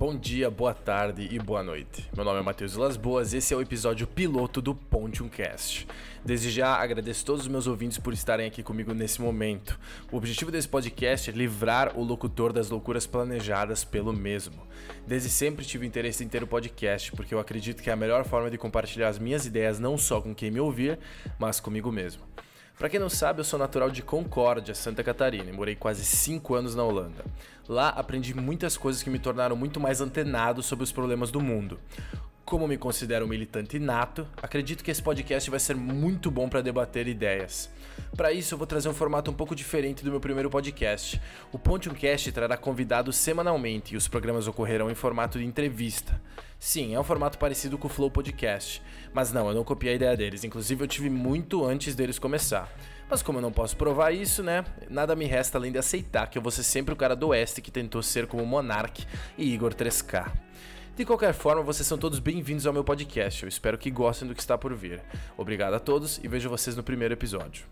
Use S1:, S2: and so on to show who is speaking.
S1: Bom dia, boa tarde e boa noite. Meu nome é Matheus Las Boas, esse é o episódio piloto do Pontium Cast. Desde já agradeço todos os meus ouvintes por estarem aqui comigo nesse momento. O objetivo desse podcast é livrar o locutor das loucuras planejadas pelo mesmo. Desde sempre tive interesse em ter o podcast, porque eu acredito que é a melhor forma de compartilhar as minhas ideias não só com quem me ouvir, mas comigo mesmo. Para quem não sabe, eu sou natural de Concórdia, Santa Catarina, e morei quase 5 anos na Holanda. Lá aprendi muitas coisas que me tornaram muito mais antenado sobre os problemas do mundo. Como me considero um militante nato, acredito que esse podcast vai ser muito bom para debater ideias. Para isso, eu vou trazer um formato um pouco diferente do meu primeiro podcast. O Pontium Cast trará convidados semanalmente e os programas ocorrerão em formato de entrevista. Sim, é um formato parecido com o Flow Podcast, mas não, eu não copiei a ideia deles, inclusive eu tive muito antes deles começar. Mas como eu não posso provar isso, né? Nada me resta além de aceitar que eu vou ser sempre o cara do Oeste que tentou ser como Monark e Igor 3K. De qualquer forma, vocês são todos bem-vindos ao meu podcast. Eu espero que gostem do que está por vir. Obrigado a todos e vejo vocês no primeiro episódio.